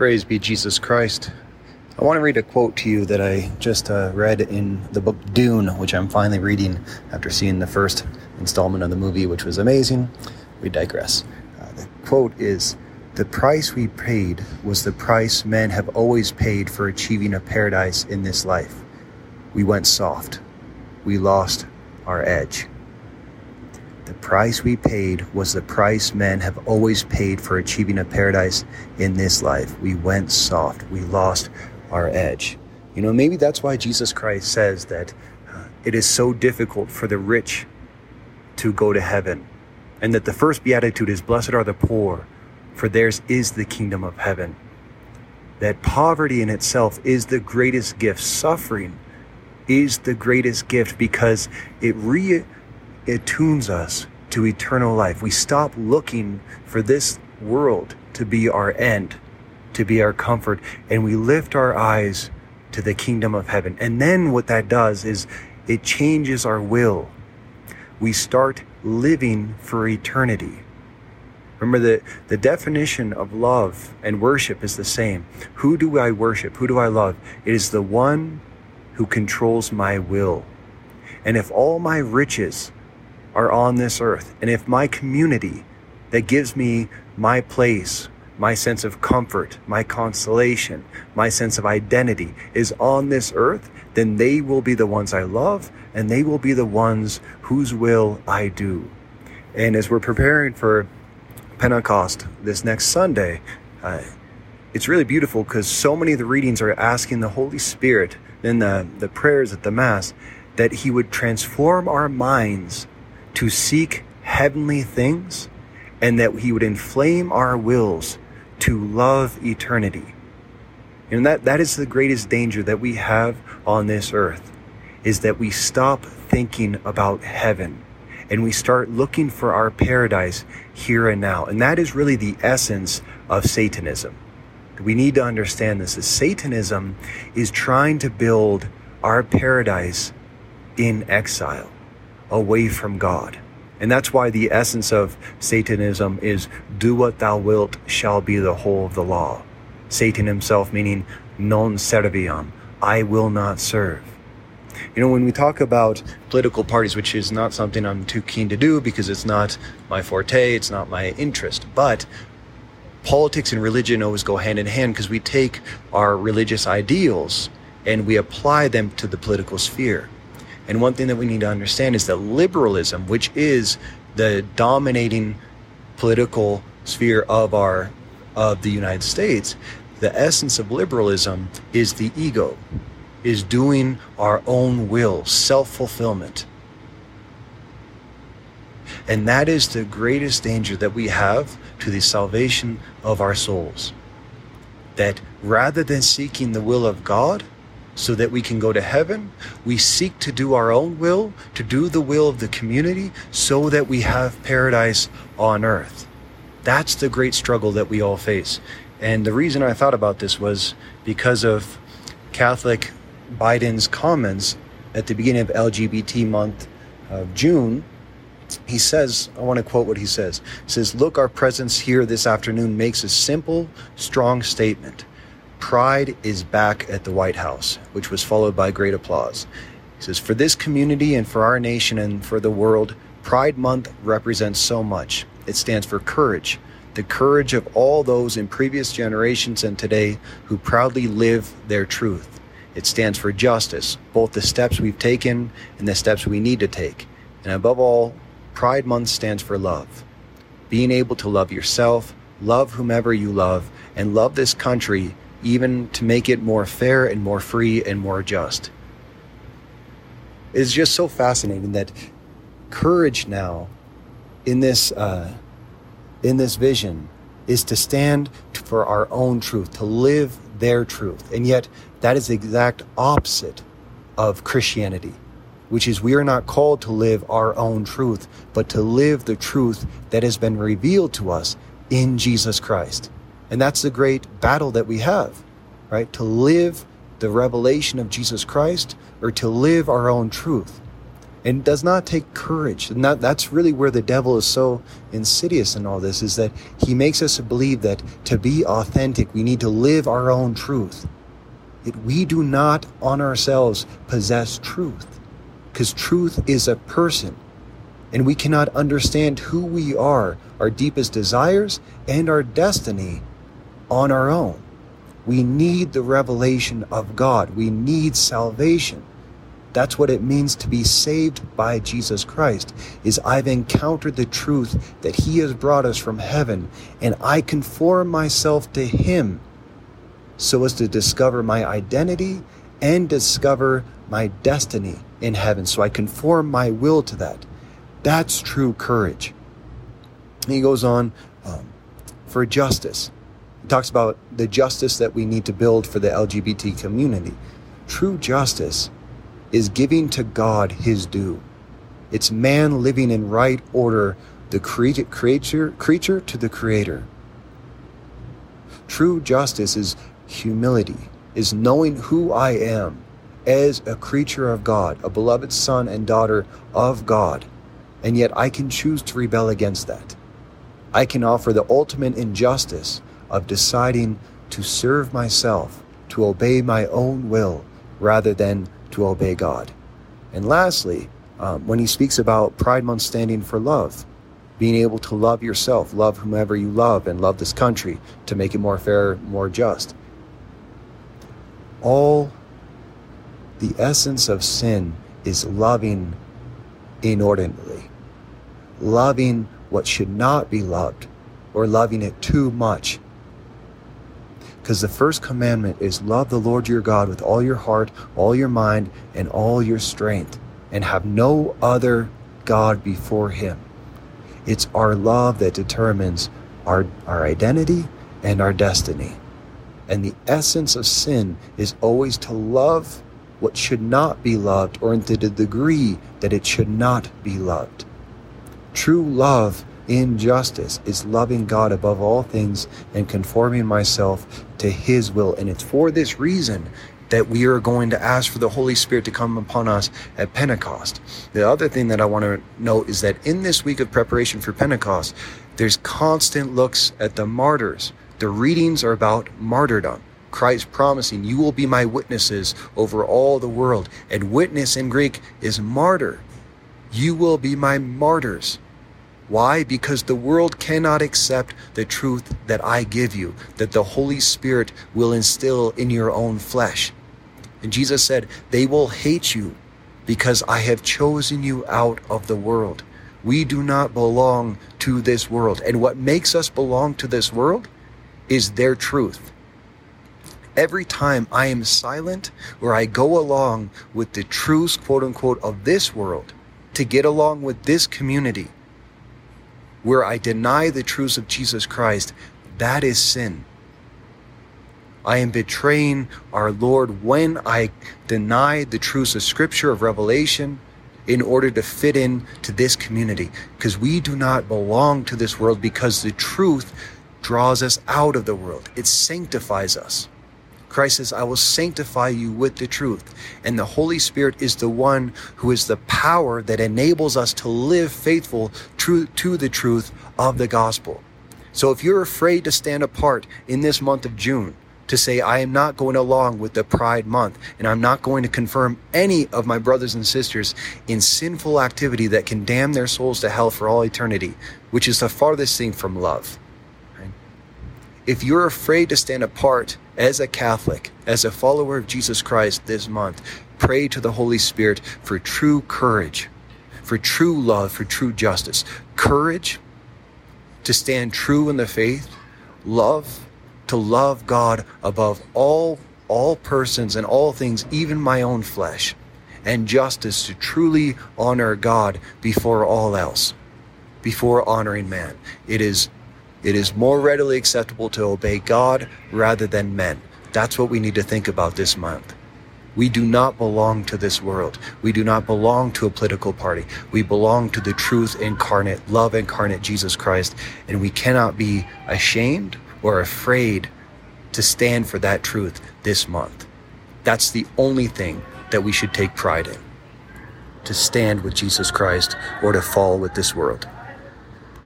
Praise be Jesus Christ. I want to read a quote to you that I just uh, read in the book Dune, which I'm finally reading after seeing the first installment of the movie, which was amazing. We digress. Uh, the quote is The price we paid was the price men have always paid for achieving a paradise in this life. We went soft. We lost our edge. The price we paid was the price men have always paid for achieving a paradise in this life. We went soft. We lost our edge. You know, maybe that's why Jesus Christ says that uh, it is so difficult for the rich to go to heaven, and that the first beatitude is, Blessed are the poor, for theirs is the kingdom of heaven. That poverty in itself is the greatest gift. Suffering is the greatest gift because it re attunes us to eternal life. We stop looking for this world to be our end, to be our comfort, and we lift our eyes to the kingdom of heaven. And then what that does is it changes our will. We start living for eternity. Remember the, the definition of love and worship is the same. Who do I worship? Who do I love? It is the one who controls my will. And if all my riches are on this earth. And if my community that gives me my place, my sense of comfort, my consolation, my sense of identity is on this earth, then they will be the ones I love and they will be the ones whose will I do. And as we're preparing for Pentecost this next Sunday, uh, it's really beautiful because so many of the readings are asking the Holy Spirit in the, the prayers at the Mass that He would transform our minds to seek heavenly things and that he would inflame our wills to love eternity. And that, that is the greatest danger that we have on this earth is that we stop thinking about heaven and we start looking for our paradise here and now. And that is really the essence of Satanism. We need to understand this. Is Satanism is trying to build our paradise in exile away from God. And that's why the essence of Satanism is do what thou wilt shall be the whole of the law. Satan himself meaning non serviam, I will not serve. You know, when we talk about political parties, which is not something I'm too keen to do because it's not my forte, it's not my interest, but politics and religion always go hand in hand because we take our religious ideals and we apply them to the political sphere. And one thing that we need to understand is that liberalism, which is the dominating political sphere of our of the United States, the essence of liberalism is the ego, is doing our own will, self-fulfillment. And that is the greatest danger that we have to the salvation of our souls. That rather than seeking the will of God, so that we can go to heaven. We seek to do our own will, to do the will of the community, so that we have paradise on earth. That's the great struggle that we all face. And the reason I thought about this was because of Catholic Biden's comments at the beginning of LGBT month of June. He says, I want to quote what he says. He says, Look, our presence here this afternoon makes a simple, strong statement. Pride is back at the White House, which was followed by great applause. He says, For this community and for our nation and for the world, Pride Month represents so much. It stands for courage, the courage of all those in previous generations and today who proudly live their truth. It stands for justice, both the steps we've taken and the steps we need to take. And above all, Pride Month stands for love. Being able to love yourself, love whomever you love, and love this country even to make it more fair and more free and more just. It's just so fascinating that courage now in this uh, in this vision is to stand for our own truth, to live their truth, and yet that is the exact opposite of Christianity, which is we are not called to live our own truth, but to live the truth that has been revealed to us in Jesus Christ. And that's the great battle that we have, right? To live the revelation of Jesus Christ or to live our own truth. and it does not take courage. And that, that's really where the devil is so insidious in all this is that he makes us believe that to be authentic, we need to live our own truth. Yet we do not on ourselves possess truth because truth is a person and we cannot understand who we are, our deepest desires, and our destiny on our own. We need the revelation of God. We need salvation. That's what it means to be saved by Jesus Christ is I've encountered the truth that he has brought us from heaven and I conform myself to him so as to discover my identity and discover my destiny in heaven. So I conform my will to that. That's true courage. He goes on um, for justice. Talks about the justice that we need to build for the LGBT community. True justice is giving to God his due. It's man living in right order, the creature, creature to the creator. True justice is humility, is knowing who I am as a creature of God, a beloved son and daughter of God, and yet I can choose to rebel against that. I can offer the ultimate injustice of deciding to serve myself, to obey my own will, rather than to obey God. And lastly, um, when he speaks about Pride Month standing for love, being able to love yourself, love whomever you love, and love this country to make it more fair, more just. All the essence of sin is loving inordinately, loving what should not be loved, or loving it too much because the first commandment is love the Lord your God with all your heart, all your mind, and all your strength, and have no other God before him. It's our love that determines our, our identity and our destiny. And the essence of sin is always to love what should not be loved or into the degree that it should not be loved. True love in justice is loving God above all things and conforming myself to His will. And it's for this reason that we are going to ask for the Holy Spirit to come upon us at Pentecost. The other thing that I want to note is that in this week of preparation for Pentecost, there's constant looks at the martyrs. The readings are about martyrdom. Christ promising, You will be my witnesses over all the world. And witness in Greek is martyr. You will be my martyrs. Why? Because the world cannot accept the truth that I give you, that the Holy Spirit will instill in your own flesh. And Jesus said, They will hate you because I have chosen you out of the world. We do not belong to this world. And what makes us belong to this world is their truth. Every time I am silent or I go along with the truths, quote unquote, of this world to get along with this community, where I deny the truths of Jesus Christ, that is sin. I am betraying our Lord when I deny the truths of Scripture, of Revelation, in order to fit in to this community. Because we do not belong to this world because the truth draws us out of the world, it sanctifies us. Christ says, I will sanctify you with the truth. And the Holy Spirit is the one who is the power that enables us to live faithful to the truth of the gospel. So if you're afraid to stand apart in this month of June, to say, I am not going along with the Pride Month, and I'm not going to confirm any of my brothers and sisters in sinful activity that can damn their souls to hell for all eternity, which is the farthest thing from love. If you're afraid to stand apart as a Catholic, as a follower of Jesus Christ this month, pray to the Holy Spirit for true courage, for true love, for true justice. Courage to stand true in the faith, love to love God above all all persons and all things, even my own flesh, and justice to truly honor God before all else, before honoring man. It is it is more readily acceptable to obey God rather than men. That's what we need to think about this month. We do not belong to this world. We do not belong to a political party. We belong to the truth incarnate, love incarnate Jesus Christ, and we cannot be ashamed or afraid to stand for that truth this month. That's the only thing that we should take pride in. to stand with Jesus Christ or to fall with this world.